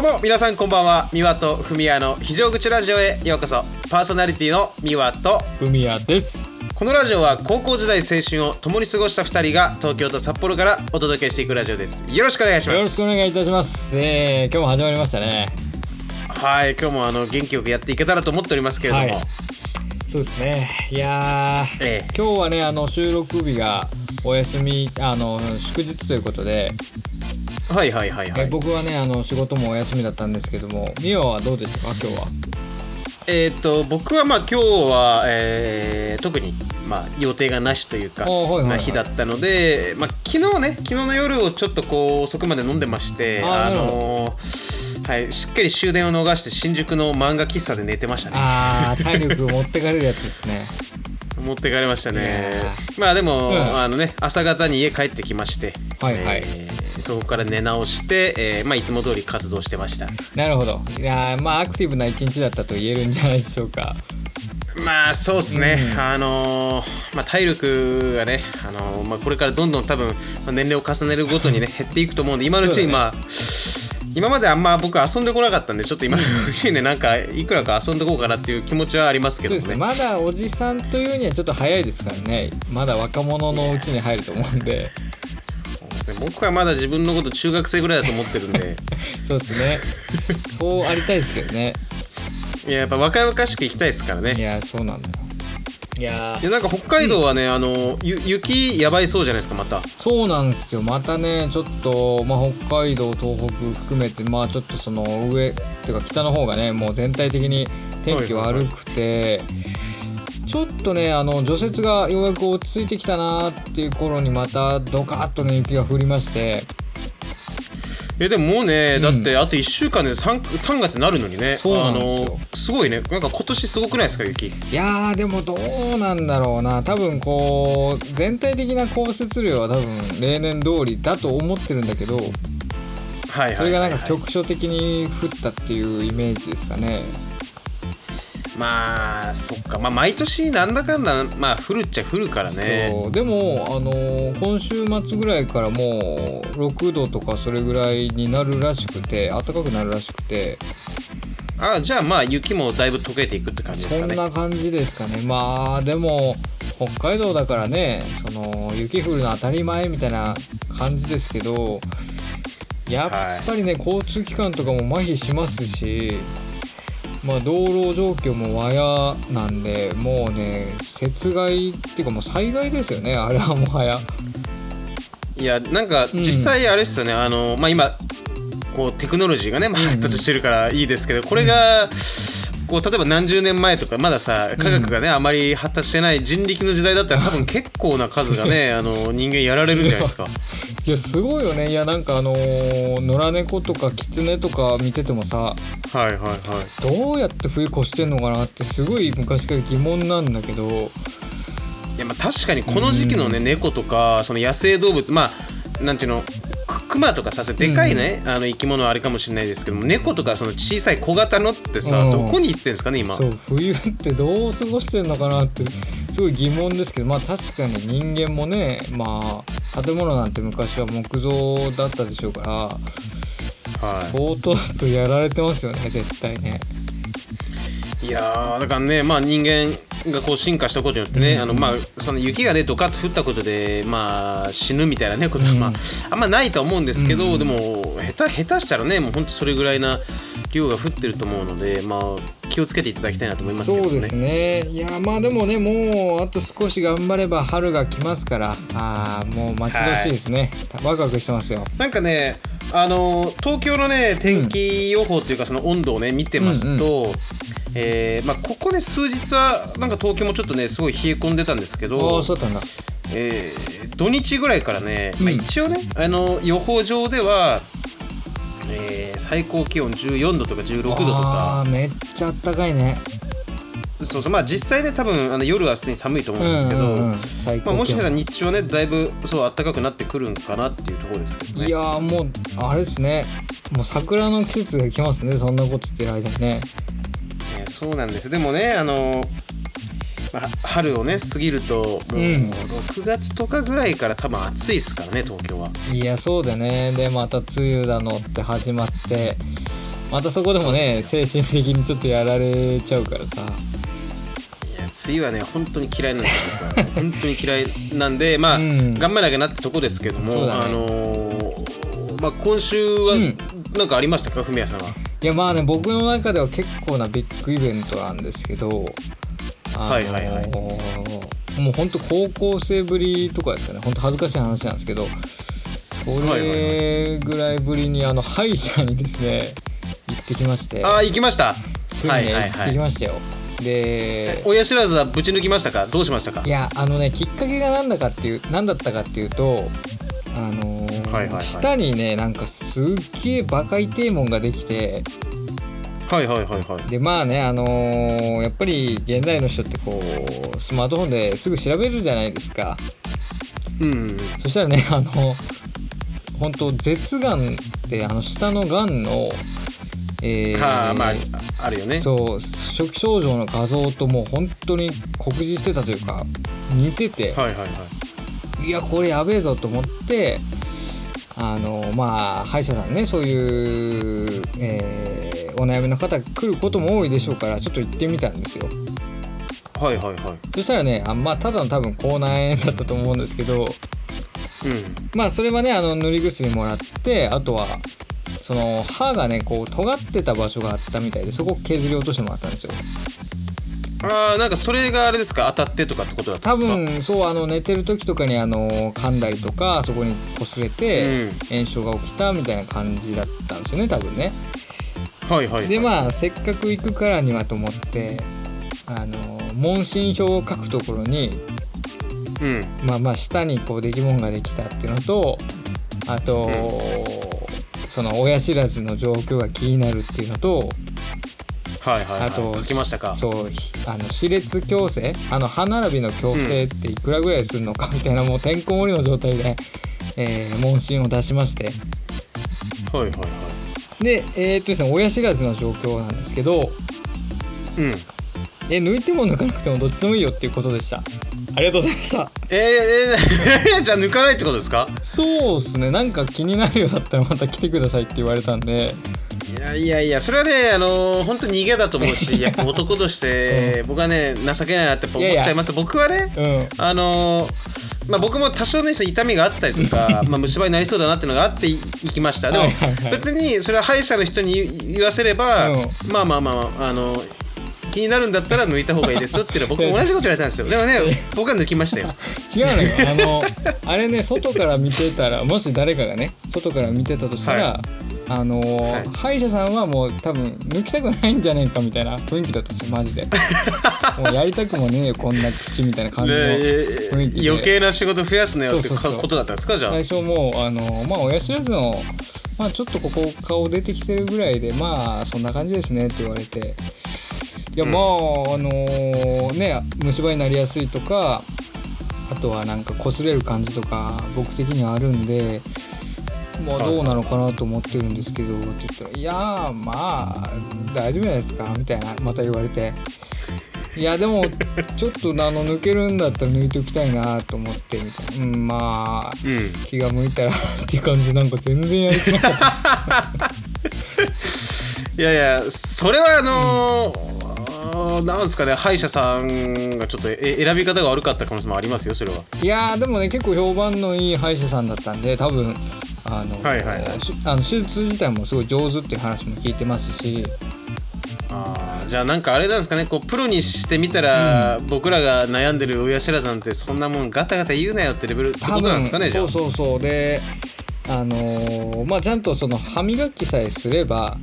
どうも皆さんこんばんは。三輪とふみやの非常口ラジオへ。ようこそ。パーソナリティの三輪と。海谷です。このラジオは高校時代青春を共に過ごした2人が東京と札幌からお届けしていくラジオです。よろしくお願いします。よろしくお願いいたします。えー、今日も始まりましたね。はい今日もあの元気よくやっていけたらと思っておりますけれども、はい。そうですね。いやー、ええ。今日はねあの収録日がお休みあの祝日ということで、はいはいはいはい。え僕はねあの仕事もお休みだったんですけどもミオはどうでしたか？今日は。えっ、と僕はまあ今日は、えー特にまあ予定がなしというかあはいはいはい。な日だったので、まあ、昨日ね昨日の夜をちょっとこう遅くまで飲んでましてあのーはい、しっかり終電を逃して新宿の漫画喫茶で寝てましたね。あー体力持ってかれるやつですね。持ってかれましたね。まあでも、うん。あのね朝方に家帰ってきまして、はいはい。えーそこから寝直して、えーまあ、いつも通り活動してました。なるほど。いやーまあアクティブな一日だったと言えるんじゃないでしょうか。まあそうですね、うん。あのーまあ、体力がね、あのーまあ、これからどんどん多分まあ年齢を重ねるごとにね 減っていくと思うんで今のうちにまあ今まであんま僕遊んでこなかったんでちょっと今のうちにねなんかいくらか遊んでこうかなっていう気持ちはありますけそうですねどね。まだおじさんというにはちょっと早いですからね。まだ若者のうちに入ると思うんでですね。僕はまだ自分のこと中学生ぐらいだと思ってるんで。そうですね。そうありたいですけどね。いややっぱ若々しくいきたいですからね。いやそうなんだよ。いや。なんか北海道はね、あのゆ雪やばいそうじゃないですかまた。そうなんですよ。またねちょっと、まあ、北海道東北含めてまあちょっとその上っていうか北の方がねもう全体的に天気悪くて、ちょっとねあの除雪がようやく落ち着いてきたなっていう頃にまたドカッとね雪が降りまして。えでももうね、うん。だってあと1週間で 3, 3月になるのにねそうあのすごいね。なんか今年すごくないですか雪？いやーでもどうなんだろうな。多分こう全体的な降雪量は多分例年通りだと思ってるんだけどそれがなんかはい局所的に降ったっていうイメージですかねまあそっか。まあ毎年なんだかんだまあ降るっちゃ降るからね。そう。でも、あのー今週末ぐらいからもう6度とかそれぐらいになるらしくて暖かくなるらしくて。あじゃあまあ雪もだいぶ溶けていくって感じですそんかねな感じですかね。まあでも北海道だからねその雪降るの当たり前みたいな感じですけどやっぱりね、交通機関とかも麻痺しますしまあ道路状況も和やなんでもうね雪害っていうかもう災害ですよね。あれはもはや。いやなんか実際あれですよね、あのまあ今こうテクノロジーがね、まあ、発達してるからいいですけど、これがこう例えば何十年前とかまださ科学がね、あまり発達してない人力の時代だったら多分結構な数がね あの人間やられるんじゃないですかいやすごいよね。いやなんかあのー野良猫とかキツネとか見ててもさはいはいはい。どうやって冬越してんのかなってすごい昔から疑問なんだけど。いやまあ確かにこの時期のね、猫とかその野生動物まあなんていうのクとかさでかいね、あの生き物はあれかもしれないですけども猫とかその小さい小型のってさ、うん。どこに行ってんですかね今？そう冬ってどう過ごしてんのかなってすごい疑問ですけどまあ確かに人間もねまあ建物なんて昔は木造だったでしょうからはい。相当数やられてますよね絶対ね。いやーだからねまあ人間がこう進化したことによってね、あのまあその雪がねドカッと降ったことでまあ死ぬみたいなねことは、うん。まああんまないとは思うんですけど、うん。でも下手下手したらねもう本当それぐらいな量が降ってると思うのでまあ気をつけていただきたいなと思いますけどね。そうですね。いやまあでもねもうあと少し頑張れば春が来ますからあーもう待ち遠しいですね、ワクワクしてますよ。なんかねあの東京のね天気予報というかその温度をね見てますと、えーまあ、ここね数日はなんか東京もちょっとねすごい冷え込んでたんですけあどあそうだったんだ。えー土日ぐらいからね、まあ、うん一応ね、あの予報上では、えー最高気温14度とか16度とか。あーめっちゃあったかいね。そうそうまあ実際ね多分あの夜は普通に寒いと思うんですけど、うんうんうん最まあ、もしかしたら日中はねだいぶそう暖かくなってくるんかなっていうところですけどね。いやーもうあれですね。もう桜の季節が来ますねそんなこと言ってる間にねねそうなんです。でもねあの、まあ、春をね過ぎるともううん。6月とかぐらいから多分暑いですからね東京は。いやそうだね。でまた梅雨だのって始まってまたそこでもね精神的にちょっとやられちゃうからさ。いや梅雨はね本当に嫌いなんですよ。本当に嫌いなんでまあ、うん。頑張らなきゃなってとこですけども、ね。あのーまあ今週はうん。なんかありましたか、ふみやさんは。いやまあね僕の中では結構なビッグイベントなんですけどあのーはいはいはいもうほんと高校生ぶりとかですかねほんと恥ずかしい話なんですけどそれぐらいぶりにあの歯医者にですね行ってきましてああ行きました。ついにね、はいはい行ってはい。きましたよで親知らずはぶち抜きましたかどうしましたかいやあのねきっかけが何だかっていう何だったかっていうとあのーはいはいはい舌にねなんかすっげえバカ痛いもんができてはいはいはいはい。でまあねあのーやっぱり現代の人ってこうスマートフォンですぐ調べるじゃないですかうん。そしたらねあの本当舌がんってあの下のがんのえーはあまああるよね。そう初期症状の画像ともう本当に酷似してたというか似てて、はいはいはい。いやこれやべえぞと思ってあのまあ歯医者さんねそういう、えーお悩みの方来ることも多いでしょうからちょっと行ってみたんですよはいはいはい。そしたらねあまあただの多分口内炎だったと思うんですけどうん。まあそれはねあの塗り薬もらってあとはその歯がねこう尖ってた場所があったみたいでそこを削り落としてもらったんですよああなんかそれがあれですか？当たってとかってことだった多んですか？分そうあの寝てる時とかにあの噛んだりとかそこに擦れてうん。炎症が起きたみたいな感じだったんですよね多分ね。はいはいはい。でまあせっかく行くからにはと思ってあの問診票を書くところにうん。まあまあ下にこう出来物ができたっていうのとあと、うん。その親知らずの状況が気になるっていうのとはいはいはい。あと書きましたか？そうひあの歯列矯正あの歯並びの矯正っていくらぐらいするのかみたいなもうてんこ盛りの状態で、えー問診を出しまして。はいはいはい。でえーっとですね親知らずの状況なんですけど。うん。え抜いても抜かなくてもどっちでもいいよっていうことでした。ありがとうございました。えー、えー、じゃあ抜かないってことですか？そうっすね。なんか気になるようだったらまた来てくださいって言われたんでいやいやいやそれはねあのー本当に逃げだと思うし やっぱ男として僕はね情けないなって思っちゃいます。僕はねうん。あのーまあ、僕も多少の痛みがあったりとか、まあ、虫歯になりそうだなっていうのがあってい行きました。でも別にそれは歯医者の人に言言わせれば、うん。まあまあまあ、まあ、あの気になるんだったら抜いた方がいいですよっていうのは僕も同じこと言われたんですよ。でもね僕は抜きましたよ。違うのよ。あの あれね外から見てたらもし誰かがね外から見てたとしたら、はあのーはい。歯医者さんはもう多分抜きたくないんじゃねえかみたいな雰囲気だったんですよマジで。もうやりたくもねえよこんな口みたいな感じので雰囲気で。余計な仕事増やすなよってことだったんですかじゃあ。最初もうあのまあ親知らずのまあちょっとここ顔出てきてるぐらいでまあそんな感じですねって言われて。いやまあ、あのね虫歯になりやすいとかあとはなんか擦れる感じとか僕的にはあるんでまあどうなのかなと思ってるんですけどって言ったら「いやーまあ大丈夫じゃないですか」みたいなまた言われて。いやでもちょっとあの抜けるんだったら抜いておきたいなと思ってみたいなうんまあうん。気が向いたらっていう感じでなんか全然やる気なかったいやいやそれはあのーあーなんですかね歯医者さんがちょっとえ選び方が悪かった可能性もありますよそれは。いやーでもね結構評判のいい歯医者さんだったんで多分あの、はいはい。あの手術自体もすごい上手っていう話も聞いてますし。じゃあなんかあれなんですかね。こうプロにしてみたら、僕らが悩んでる親知らずなんてそんなもんガタガタ言うなよってレベルってことなんですかねじゃあ。そうそうそう。であのーまあちゃんとその歯磨きさえすればは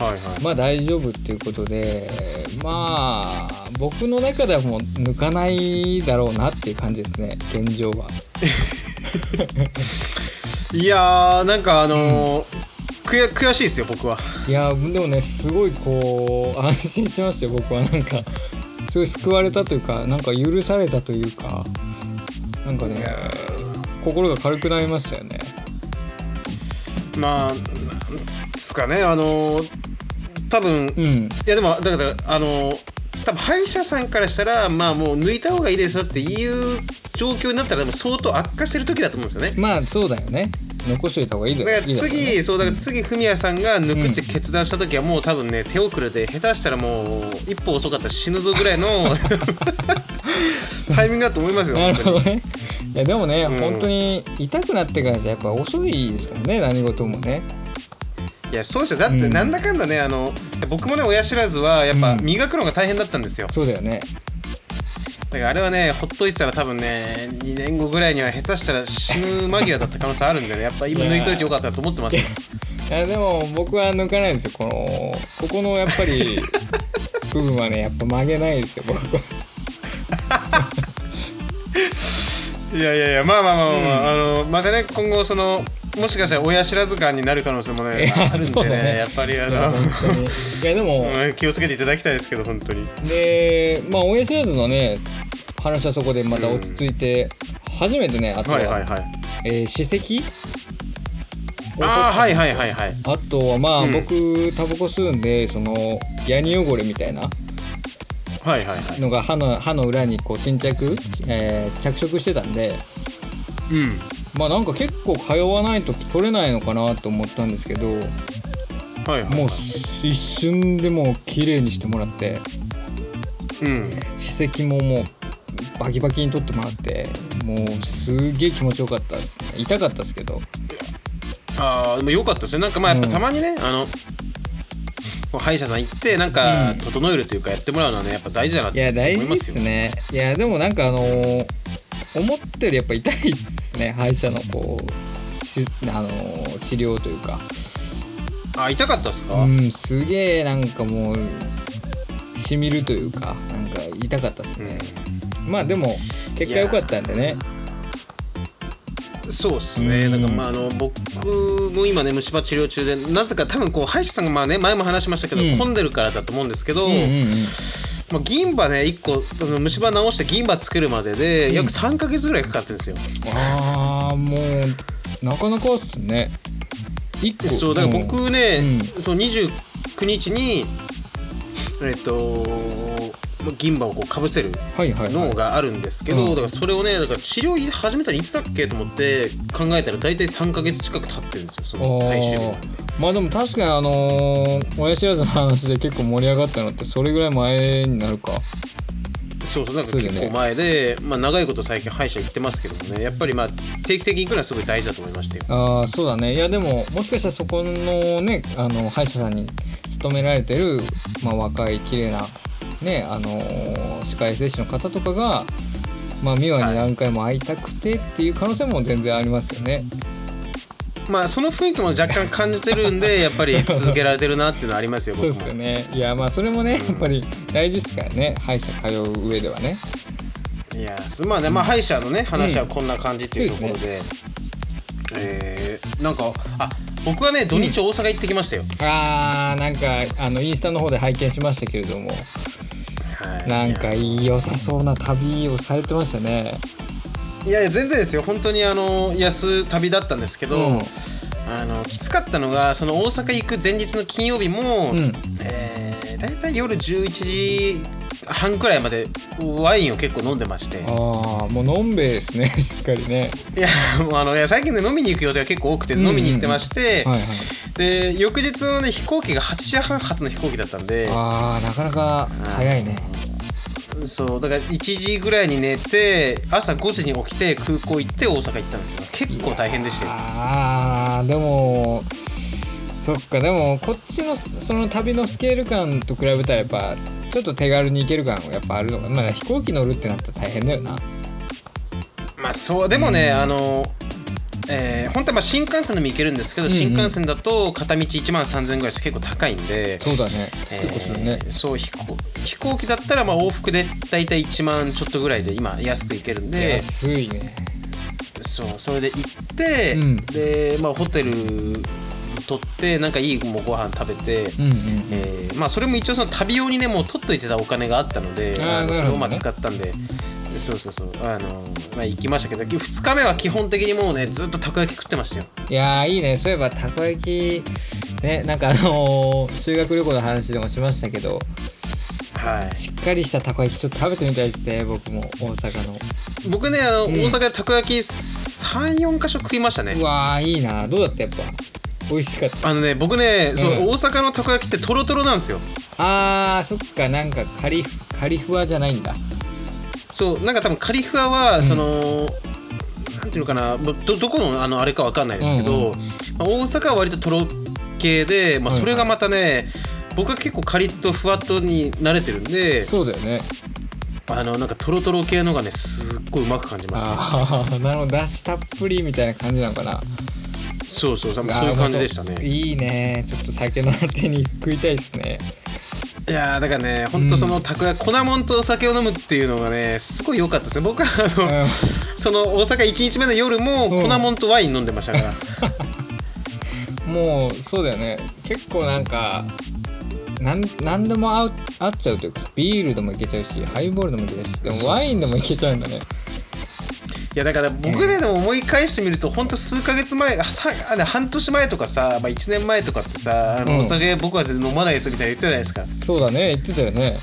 いはい。まあ大丈夫っていうことでまあ僕の中ではもう抜かないだろうなっていう感じですね現状は いやーなんかあのー悔悔しいですよ僕は。いやでもねすごいこう安心しましたよ僕は。なんかすごい救われたというかなんか許されたというかなんかね心が軽くなりましたよね。まあなんですかねあのー多分、いうん。やでもだからあのー多分歯医者さんからしたらまあもう抜いた方がいいですよっていう状況になったらでも相当悪化してる時だと思うんですよね。まあそうだよね。残しといた方がいいだだからいいだろうね。次そうだから次フミヤさんが抜くって決断した時はもう多分ね手遅れで下手したらもう一歩遅かったら死ぬぞぐらいの タイミングだと思いますよ なる本当に。ほどねいやでもね、ん。本当に痛くなってからじゃやっぱ遅いですからね何事もねいやそうですよ。だってうん。なんだかんだねあの僕もね親知らずはやっぱうん。磨くのが大変だったんですよ。そうだよね。だからあれはねほっといてたら多分ね2年後ぐらいには下手したら死ぬ間際だった可能性あるんでねやっぱ今抜いといてよかったと思ってますよ。いやでも僕は抜かないですよ。このここのやっぱり 部分はねやっぱ曲げないですよ僕は。いやいやいやまあまあまあまあ、まああのまたね今後そのもしかしたら親知らず感になる可能性もねいやあるんでねそうだね。やっぱりあの本当に。いやでもうん 気をつけていただきたいですけど本当に。でまあ親知らずのね話はそこでまた落ち着いて、初めてねあとは、はいはいはい。えー歯石ああはいはいはいはい。あとはまあ、うん。僕タバコ吸うんでそのヤニ汚れみたいなはいはいはい。のが歯の歯の裏にこう沈着、えー着色してたんでうんまあなんか結構通わないと取れないのかなと思ったんですけどもはいはい、う一瞬でもう綺麗にしてもらってうん。歯石ももうバキバキに取ってもらってもうすげえ気持ちよかったです。ね痛かったですけど。ああでもよかったですね。なんかまあやっぱうん。たまにね、あのこう歯医者さん行ってなんかうん。整えるというかやってもらうのはねやっぱ大事だなっていや大事っ思いますよすね。いやでもなんかあのー思ったよりやっぱ痛いっすね歯医者のこうしあのー治療というか。あ痛かったですか、うんすげえなんかもうしみるというかなんか痛かったっすね、まあでも結果良かったんでね。そうですね、うん。なんかまああの僕も今ね虫歯治療中でなぜか多分こう歯医者さんがまあね前も話しましたけど、うん。混んでるからだと思うんですけど、うんうんうんまあ、銀歯ね1個その虫歯治して銀歯作るまでで約3か月ぐらいかかってるんですよ、ああもうなかなかっすね。一個。そうだからうん。僕ね、うん。そう29日にえっと銀歯をこうかぶせる脳があるんですけど、うん。だからそれをねだから治療始めたのいつだっけと思って考えたら大体3か月近く経ってるんですよその最終日まあでも確かにあのー親知らずの話で結構盛り上がったのってそれぐらい前になるか。そうそうなんか結構前で、まあ、長いこと最近歯医者行ってますけどもね。やっぱりまあ定期的に行くのはすごい大事だと思いましたよ。ああそうだね。いやでももしかしたらそこのねあの歯医者さんに勤められてる、まあ、若い綺麗なねあのー歯科衛生士の方とかがまあ美和に何回も会いたくてっていう可能性も全然ありますよね。まあその雰囲気も若干感じてるんでやっぱり 続けられてるなっていうのはありますよそうですよね。いやまあそれもねやっぱり大事ですからね。歯医者通う上ではね。いやすまあねまあ歯医者のね話はこんな感じっていうところで、えーなんかあ僕はね土日大阪行ってきましたよ、あーなんかあのインスタの方で拝見しましたけれども。はい。なんか良さそうな旅をされてましたね。いやいや全然ですよ本当にあの安旅だったんですけど、うんあのきつかったのがその大阪行く前日の金曜日も、うんえー、大体夜11時半くらいまでワインを結構飲んでましてああもうのんべえですね しっかりね。いやもうあのいや最近ね飲みに行く予定が結構多くてうんうん飲みに行ってまして、はいはい。で翌日のね飛行機が8時半発の飛行機だったんでああなかなか早いね。そうだから1時ぐらいに寝て朝5時に起きて空港行って大阪行ったんですよ。結構大変でしたよ。ああでもそっかでもこっちのその旅のスケール感と比べたらやっぱちょっと手軽に行ける感はやっぱあるのかまあ飛行機乗るってなったら大変だよな。まあそうでもね、あのえー本当はまあ新幹線でも行けるんですけど、うんうん。新幹線だと片道1万3000円ぐらいして結構高いんで、そうだね。えーそう飛行飛行機だったらまあ往復で大体1万ちょっとぐらいで今安く行けるんで。安いね。そうそれで行って、うん。で、まあ、ホテル取ってなんかいいもうご飯食べて、うんうんえーまあ、それも一応その旅用にねもう取っといてたお金があったのであのそれをまあ使ったんで。そうそうそう。あの、まあ、行きましたけど2日目は基本的にもうねずっとたこ焼き食ってましたよ。いやーいいね。そういえばたこ焼きねなんかあのー修学旅行の話でもしましたけどはい。しっかりしたたこ焼きちょっと食べてみたいですね僕も大阪の。僕ねあの、ん。大阪でたこ焼き34か所食いましたね。うわーいいな。どうだったやっぱ？美味しかった。あのね僕ね、そううん。大阪のたこ焼きってトロトロなんですよ。あーそっか。なんかカリフカリフワじゃないんだそうなんか多分カリフワは、そのなんていうのかなどどこのあのあれかわかんないですけど、うんまあ大阪は割とトロ系で、まあ、それがまたね、僕は結構カリッとふわっとに慣れてるんでそうだよね。あのなんかトロトロ系のがねすっごいうまく感じましああ なるほど。だしたっぷりみたいな感じなのかな。たそうそうそうそういう感じでしたね。いいね。ちょっと酒のあてに食いたいですねいやーだからねほんとそのたこ焼き粉もんとお酒を飲むっていうのがねすごい良かったですね。僕はあの、うん。その大阪1日目の夜もうん。粉もんとワイン飲んでましたから、もうそうだよね。結構なんかなんなんでも合う合っちゃうというかビールでもいけちゃうしハイボールでもいけちゃうしでもワインでもいけちゃうんだねいやだから僕ねでも思い返してみると本当数ヶ月前あさあね半年前とかさ、まあ、1年前とかってさあの、うん。お酒僕は全然飲まないですみたいな言ってたじゃないですか。そうだね言ってたよね。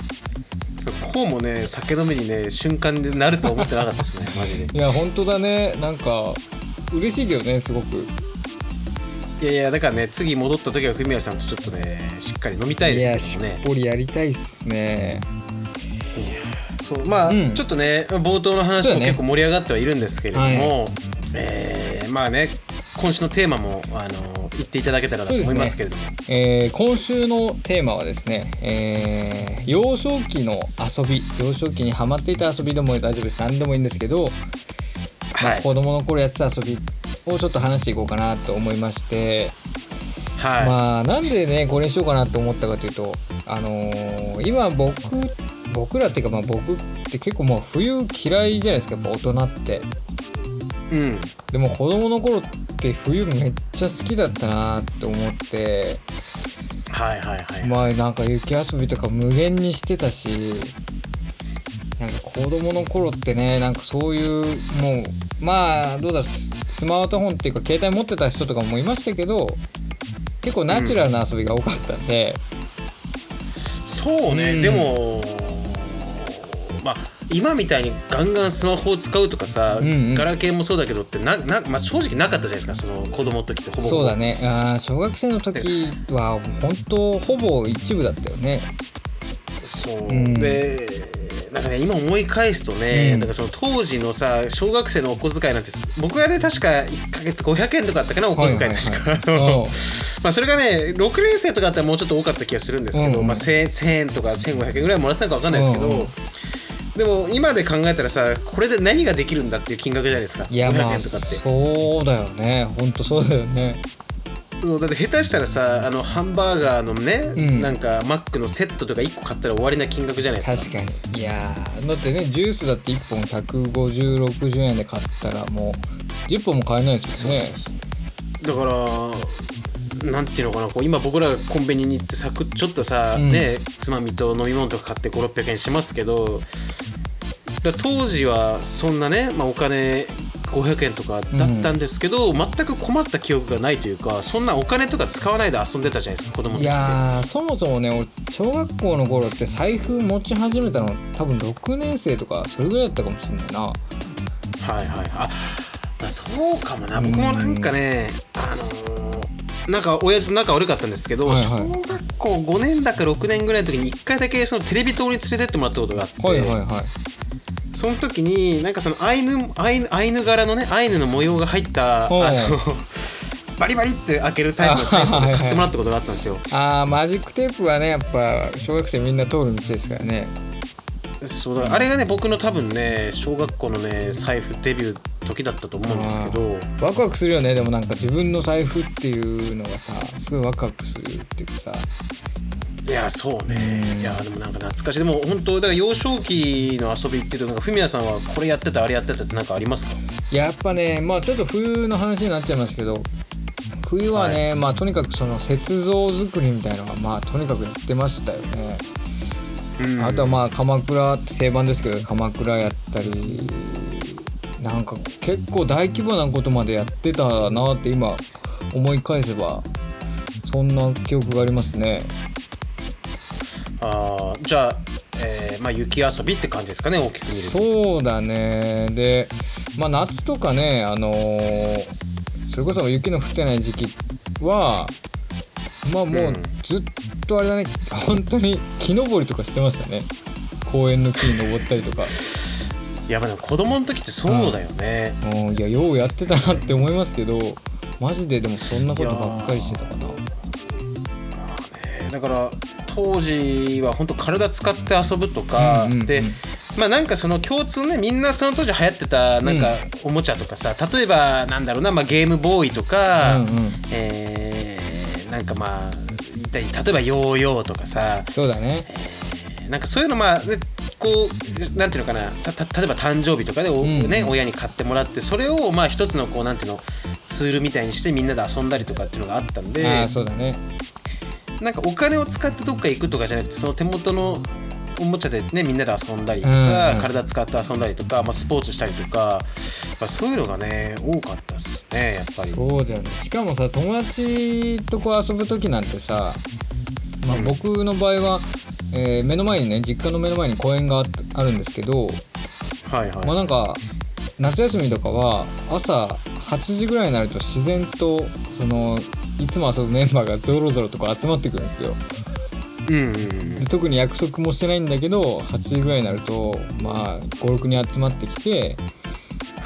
こうもね酒飲みにね瞬間でなるとは思ってなかったですね マジで。いや本当だね。なんか嬉しいけどねすごく。いやいやだからね次戻った時は文也さんとちょっとねしっかり飲みたいですけどね。っぽりやりたいっすねそうまあ、うん。ちょっとね冒頭の話も結構盛り上がってはいるんですけれども、はえーまあね今週のテーマもあの言っていただけたらなと思いますけれども、えー今週のテーマはですね、えー幼少期の遊び幼少期にハマっていた遊びでも大丈夫です。何でもいいんですけど、まあはい。子供の頃やってた遊びをちょっと話していこうかなと思いまして、はい、まあなんでねこれにしようかなと思ったかというとあのー今僕僕らっていうかまあ僕って結構もう冬嫌いじゃないですかやっぱ大人って。うん。でも子供の頃って冬めっちゃ好きだったなって思って。はいはいはい、まあなんか雪遊びとか無限にしてたしなんか子供の頃ってねなんかそういうもうまあどうだススマートフォンっていうか携帯持ってた人とかもいましたけど結構ナチュラルな遊びが多かったんで、そうね、うん。でもまあ今みたいにガンガンスマホを使うとかさ、うんうん。ガラケーもそうだけどってなな、まあ、正直なかったじゃないですかその子供の時ってほぼそうだね。あー小学生の時は本当ほぼ一部だったよね。そう、うん。でなんかね今思い返すとね、うん。なんかその当時のさ小学生のお小遣いなんて僕はね確か1ヶ月500円とかあったかなお小遣い確か、まあそれがね6年生とかだったらもうちょっと多かった気がするんですけど、うん。まあ、1000, 1000円とか1500円ぐらいもらってたのか分かんないですけど、うんうんでも今で考えたらさこれで何ができるんだっていう金額じゃないですか。500いやまあそうだよね。本当そうだよね。そうだって下手したらさあのハンバーガーのね、うん。なんかマックのセットとか1個買ったら終わりな金額じゃないですか。確かに。いやーだってねジュースだって1本15060円で買ったらもう10本も買えないですもんね。だからなんていうのかなこう今僕らがコンビニに行ってサクッちょっとさ、うん。ねつまみと飲み物とか買って5600円しますけど当時はそんなね、まあ、お金500円とかだったんですけど、全く困った記憶がないというかそんなお金とか使わないで遊んでたじゃないですか子供のい時って。やーそもそもね俺小学校の頃って財布持ち始めたの多分6年生とかそれぐらいだったかもしれないな。はいはい。あまあそうかもな。僕もなんかねあのーなんか親父と仲悪かったんですけど、はいはい。小学校5年だか6年ぐらいの時に1回だけそのテレビ塔に連れてってもらったことがあって、はいはいはい。その時になんかそのアイヌアイヌアイヌ柄のねアイヌの模様が入ったあの バリバリって開けるタイプの財布を買ってもらったことがあったんですよ。あーマジックテープはねやっぱ小学生みんな通る道ですからね。そうだあれがね僕の多分ね小学校のね財布デビュー時だったと思うんですけどワクワクするよね。でもなんか自分の財布っていうのがさすごいワクワクするっていうかさ。いやそうね。うん。いやでもなんか懐かしい。でも本当だから幼少期の遊びっていうとなんかフミヤさんはこれやってたあれやってたってなんかありますか？やっぱねまあちょっと冬の話になっちゃいますけど冬はね、まあとにかくその雪像作りみたいなのはまあとにかくやってましたよね、うん。あとはまあ鎌倉って定番ですけど鎌倉やったりなんか結構大規模なことまでやってたなって今思い返せばそんな記憶がありますね。あーじゃあね、まあ、雪遊びって感じですかね大きく見ると。そうだね。でまあ夏とかねあのーそれこそ雪の降ってない時期はまあもううん。ずっとあれだね、本当に木登りとかしてましたね。公園の木に登ったりとかいやまあでも子供の時ってそうだよね、うん。いやようやってたなって思いますけどマジででもそんなことばっかりしてたかな。えーだから当時は本当体使って遊ぶとか、うんうんうんでまあなんかその共通ねみんなその当時流行ってたなんかおもちゃとかさ、例えばなんだろうな、まあ、ゲームボーイとか、うんうん。えーなんかまあ例えばヨーヨーとかさそうだね。なんかそういうのまあねこうなんていうのかなたた例えば誕生日とかでね、親に買ってもらってそれをまあ一つのこうなんていうのツールみたいにしてみんなで遊んだりとかっていうのがあったんで。そうだね。なんかお金を使ってどっか行くとかじゃなくてその手元のおもちゃでねみんなで遊んだりとか、うん。うん体使って遊んだりとか、まあ、スポーツしたりとか、まあ、そういうのがね多かったですねやっぱり。そうだよね。しかもさ友達とこう遊ぶ時なんてさ、まあうん、僕の場合は、えー目の前にね実家の目の前に公園がああるんですけど、はいはい。まあなんか夏休みとかは朝8時ぐらいになると自然とそのいつも遊ぶメンバーがゾロゾロとか集まってくるんですよ。うんうんうん。で特に約束もしてないんだけど8時ぐらいになるとまあ56人集まってきて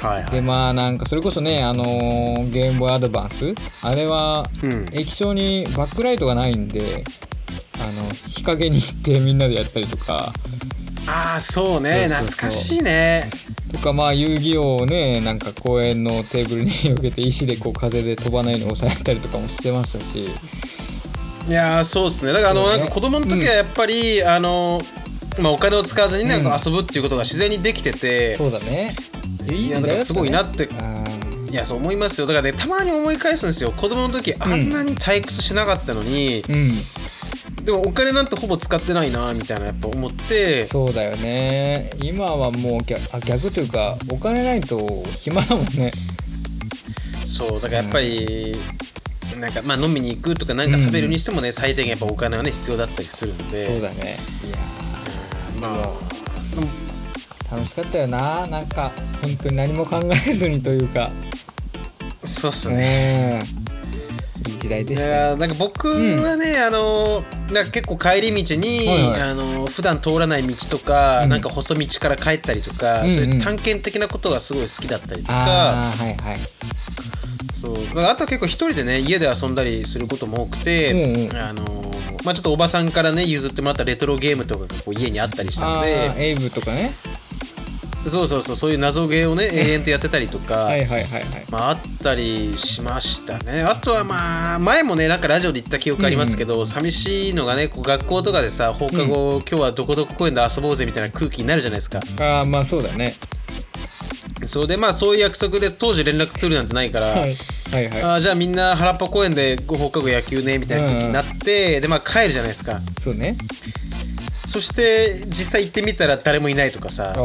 はいはい。でまあなんかそれこそねあのーゲームボーイアドバンスあれはうん。液晶にバックライトがないんであの日陰に行ってみんなでやったりとか。ああそうね。懐かしいね。とかまあ遊戯王をねなんか公園のテーブルに避けて石でこう風で飛ばないように押さえたりとかもしてましたし。いやーそうですね。だからあのね。なんか子供の時はやっぱり、あのまあお金を使わずになんか遊ぶっていうことが自然にできてて。そうだね。いやだからすごいなって。あいやそう思いますよ。だからねたまに思い返すんですよ。子供の時あんなに退屈しなかったのに、ーうんでもお金なんてほぼ使ってないなみたいなやっぱ思って。そうだよね。今はもう逆あ逆というかお金ないと暇だもんね。そうだからやっぱり、なんかまあ飲みに行くとかなんか食べるにしてもね、最低限やっぱお金はね必要だったりするんで。そうだね。いやー。まあ。でも楽しかったよな。なんか本当に何も考えずにというか。そうっすね、うん。いい時代でいしたよやーなんか僕はね、あのなんか結構帰り道に、はいはい。あの普段通らない道とか、うん。なんか細道から帰ったりとか、うんうん。そういう探検的なことがすごい好きだったりとか、はいはい。そう。あとは結構一人でね家で遊んだりすることも多くて、うんうん。あのまあちょっとおばさんからね譲ってもらったレトロゲームとかがこう家にあったりしたのあでーエイブとかねそうそうそうそういう謎ゲーをね 永遠とやってたりとか、はいはいはいはい。まあ、あったりしましたね。あとはまあ前もねなんかラジオで言った記憶ありますけど、寂しいのがねこう学校とかでさ放課後、今日はどこどこ公園で遊ぼうぜみたいな空気になるじゃないですか。ああまあそうだね。そうでまあそういう約束で当時連絡ツールなんてないから、はいはいはい。あーじゃあみんな原っぱ公園で放課後野球ねみたいな空気になって、でまあ帰るじゃないですか。そうねそして実際行ってみたら誰もいないとかさ。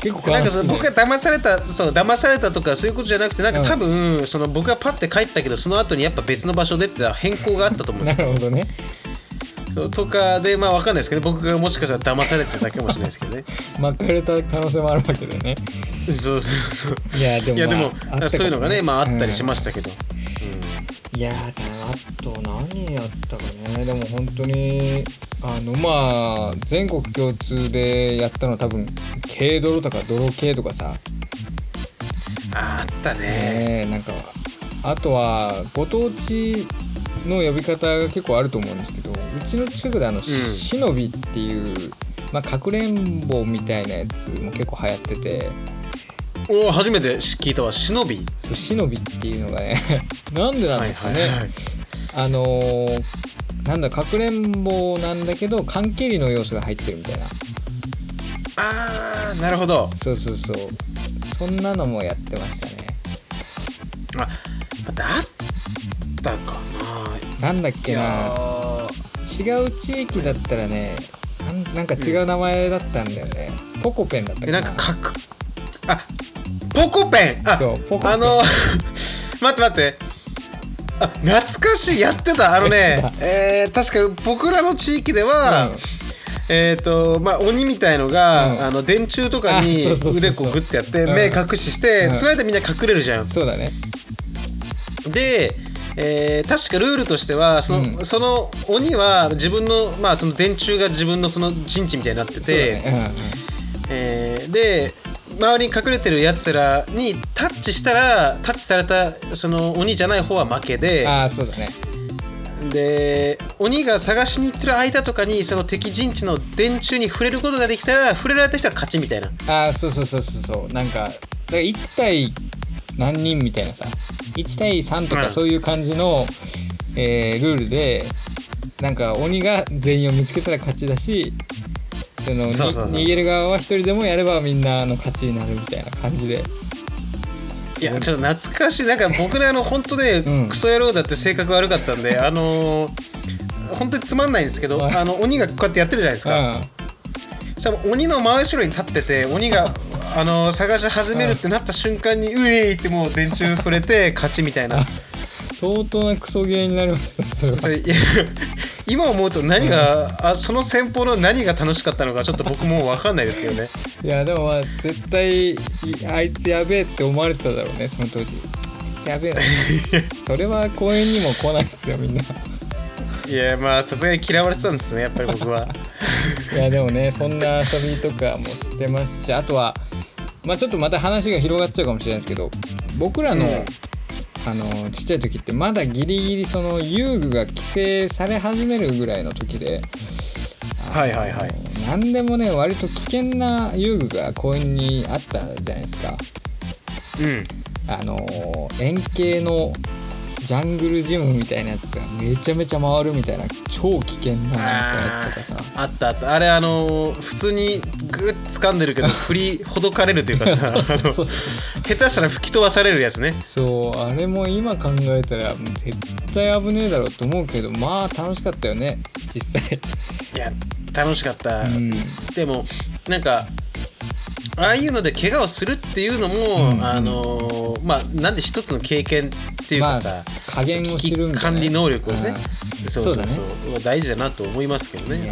結構なんかその僕が騙されたそう騙されたとかそういうことじゃなくてなんか多分、その僕がパッて帰ったけどその後にやっぱ別の場所でって変更があったと思うんでなすよ。るほどね。とかでまあわかんないですけど僕がもしかしたら騙されてただけかもしれないですけどね。巻 かれた可能性もあるわけだね。そうそうそういやでも,、いやでも、まあそういうのがねまああったりしまししたけど、いやーあと何やったかね。でも本当にあのまあ全国共通でやったのは多分軽泥とか泥系とかさ。ああったね。ねなんかあとはご当地の呼び方が結構あると思うんですけどうちの近くであの、忍びっていう、まあ、かくれんぼみたいなやつも結構流行ってておお初めて聞いたわ。忍び。そう忍びっていうのがね なんでなんですかね、はいはいはい。あのーなんだかくれんぼなんだけど関係りの要素が入ってるみたいな。ああなるほど。そうそうそう。そんなのもやってましたね。あだったかな。なんだっけな。ー違う地域だったらねなんか違う名前だったんだよね、ポコペンだったかえななんかかくあポコペン。あそうポコペン。あの 待って待って。あ懐かしいやってた。あのねえー確か僕らの地域では、うん。えっ、とまあ鬼みたいのが、うん。あの電柱とかに腕こうグッてやって、うん。目隠しして、うん。その間みんな隠れるじゃん。そうだね。で、えー確かルールとしてはその,、うん。その鬼は自分の,、まあその電柱が自分のその陣地みたいになってて、だね。えーで周りに隠れてるやつらにタッチしたらタッチされたその鬼じゃない方は負けうんでああそうだね。で鬼が探しに行ってる間とかにその敵陣地の電柱に触れることができたら触れられた人は勝ちみたいな。ああそうそうそうそうそう。なんかだから1対何人みたいなさ。1対3とうん。かそういう感じの、えールールでなんか鬼が全員を見つけたら勝ちだしそのにそうそうそう。逃げる側は1人でもやればみんなの勝ちになるみたいな感じで。いやちょっと懐かしい。なんか僕ねあの本当ね、うん。クソ野郎だって性格悪かったんで あのー本当につまんないんですけどはいあの鬼がこうやってやってるじゃないですか、うん。し鬼の真後ろに立ってて鬼があの探し始めるってなった瞬間に「うえい!」ってもう電柱触れて勝ちみたいな。相当なクソゲーになりますねそれは。それいや今思うと何が、あその戦法の何が楽しかったのかちょっと僕もう分かんないですけどね。いやでもまあ絶対いあいつやべえって思われてただろうねその当時。あいつやべえな。それは公園にも来ないっすよみんな。いやまあさすがに嫌われてたんですねやっぱり僕は。いやでもねそんな遊びとかもしてますしあとはまあちょっとまた話が広がっちゃうかもしれないですけど僕らの、うんあのちっちゃい時ってまだギリギリその遊具が規制され始めるぐらいの時ではいはいはい。何でもね割と危険な遊具が公園にあったじゃないですか。うん。あの円形のジャングルジムみたいなやつがめちゃめちゃ回るみたいな超危険ななんかやつとかさ。あったあった。あれあのー普通にグッ掴んでるけど 振りほどかれるというかさ下手したら吹き飛ばされるやつね。そうあれも今考えたら絶対危ねえだろうと思うけどまあ楽しかったよね実際。いや楽しかった、うん。でもなんかああいうので怪我をするっていうのも、うんあのーまあなんで一つの経験っていうまあかさ、加減を知る管理能力をね。うんそうだね。大事だなと思いますけどね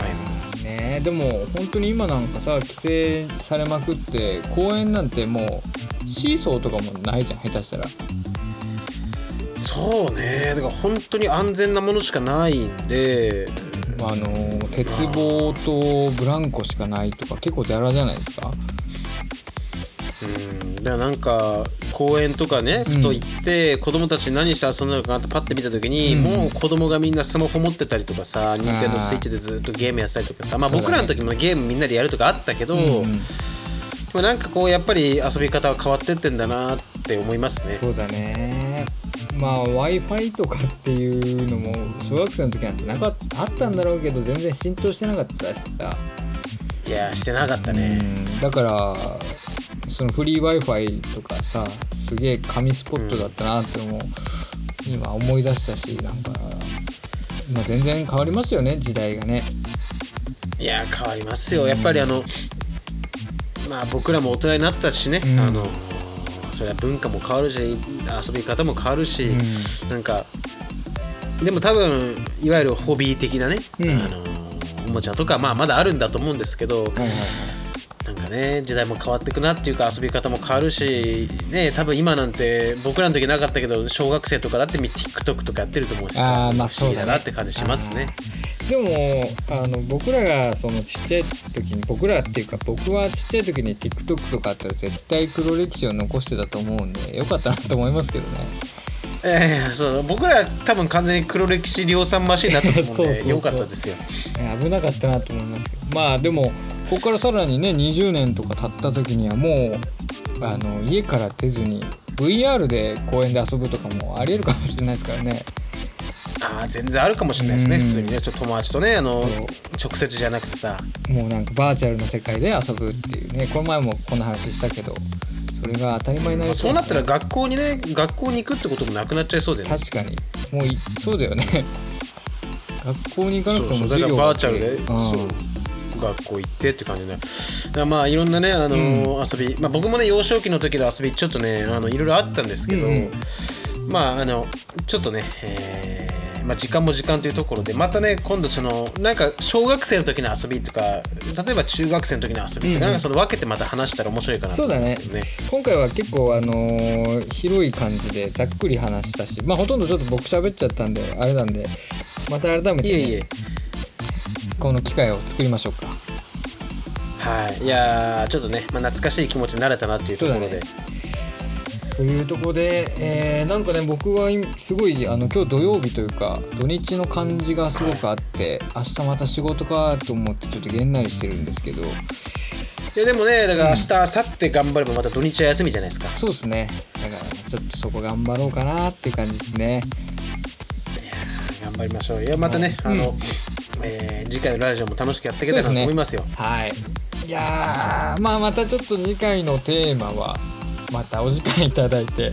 ねでも本当に今なんかさ規制されまくって公園なんてもうシーソーとかもないじゃん下手したら。そうね。だから本当に安全なものしかないんで。あの鉄棒とブランコしかないとか結構ザラじゃないですか？うん。だからなんか公園とかねうん。ふと行って、子供たち何して遊んだのかなってパッて見た時に、うん。もう子供がみんなスマホ持ってたりとかさ任天堂スイッチでずっとゲームやってたりとかさまあ僕らの時もゲームみんなでやるとかあったけど、うんうん。でもなんかこうやっぱり遊び方は変わってってんだなって思いますね。そうだね。まあ w i f i とかっていうのも小学生の時なんてなかっあったんだろうけど全然浸透してなかったしさ、いやしてなかったね。うん。だからそのフリー w i f i とかさすげえ神スポットだったなってのも今思い出したしなんか、まあ、全然変わりますよね時代がね。いや変わりますよ。やっぱりあのまあ僕らも大人になったしね、うん。あのそれは文化も変わるし遊び方も変わるし、うなんかでも多分いわゆるホビー的なね、うん。あのおもちゃとか、まあ、まだあるんだと思うんですけど、はいはいはい。なんかね時代も変わっていくなっていうか遊び方も変わるしね多分今なんて僕らの時なかったけど小学生とかだって TikTok とかやってると思うしあーまあそうだね。なって感じしますね。でもあの僕らがそのちっちゃい時に僕らっていうか僕はちっちゃい時に TikTok とかあったら絶対黒歴史を残してたと思うんでよかったなと思いますけどね。ええそう僕ら多分完全に黒歴史量産マシンだったと思うん そうそうそうでよかったですよ。ね危なかったなと思いますけど。まあでもここからさらにね20年とか経った時にはもうあの家から出ずに VR で公園で遊ぶとかもありえるかもしれないですからね。ああ全然あるかもしれないですねうん。普通にね。ちょっと友達とねあのそう。直接じゃなくてさ。もうなんかバーチャルの世界で遊ぶっていうねこの前もこんな話したけどそれが当たり前になりそうなったらね学校にね学校に行くってこともなくなっちゃいそうだよね。確かに。もういそうだよね。学校に行かなくてもそうそう。だから授業バーチャルで、うん。そう学校行ってって感じで。だからまあいろんなねあのー遊び、まあ、僕もね幼少期の時の遊びちょっとねあのいろいろあったんですけど、うん。まああのちょっとね、えーまあ、時間も時間というところでまたね今度そのなんか小学生の時の遊びとか例えば中学生の時の遊びとか,、なんかその分けてまた話したら面白いかなとそうだね思うんですよね。今回は結構あのー広い感じでざっくり話したしまあほとんどちょっと僕喋っちゃったんであれなんでまた改めて、ね、いえいえこの機会を作りましょうか。はい、いやーちょっとね、まあ、懐かしい気持ちになれたなっていうところで、というところで、えーなんかね僕は今すごいあの今日土曜日というか土日の感じがすごくあって明日また仕事かと思ってちょっとげんなりしてるんですけど。いやでもねだから明日、明後日頑張ればまた土日は休みじゃないですか。そうですね。だからちょっとそこ頑張ろうかなっていう感じですね。頑張りましょういやまたね、はい。あの、えー次回のラジオも楽しくやっていけたらなと思いますよ。はい。いやーまあまたちょっと次回のテーマはまたお時間いただいて、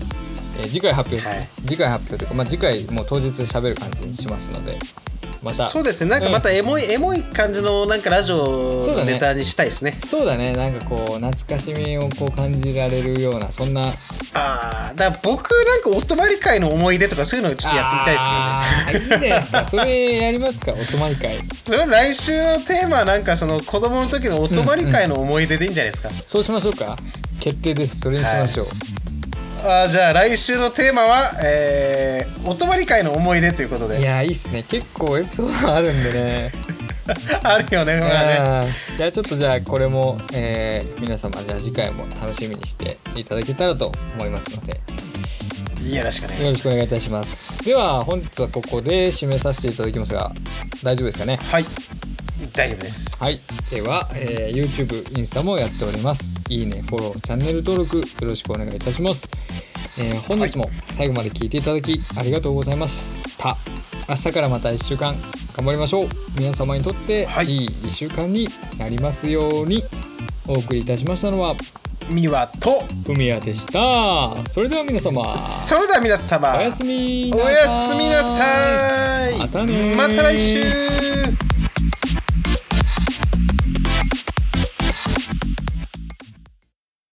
えー次回発表、はい。次回発表というか、まあ、次回もう当日喋る感じにしますのでまた。そうですね。なんかまたエモい、エモい感じのなんかラジオそうだね。ネタにしたいですね。そうだね。なんかこう懐かしみをこう感じられるようなそんな。ああだから僕なんかお泊まり会の思い出とかそういうのをちょっとやってみたいですけどね。いいじゃないですか。それやりますか？お泊まり会。それ来週のテーマはなんかその子供の時のお泊まり会の思い出でいいんじゃないですか、そうしましょうか。決定です。それにしましょう、あーじゃあ来週のテーマは、えー、お泊まり会の思い出ということい、でやいいっすね。結構エピソードあるんでね。あるよねほらね。あーいやちょっとじゃあこれも、えー皆様じゃあ次回も楽しみにしていただけたらと思いますので。よろしくお願いしよろしくお願いいたします。では本日はここで締めさせていただきますが大丈夫ですかね？はい。大丈夫です。はい。では、えー YouTube インスタもやっておりますいいねフォローチャンネル登録よろしくお願いいたします、えー本日も最後まで聞いていただきありがとうございました明日からまた1週間頑張りましょう。皆様にとってはい。いい1週間になりますようにお送りいたしましたのはミワと海谷でした。それでは皆様それでは皆様おやすみおやすみなさい。また来週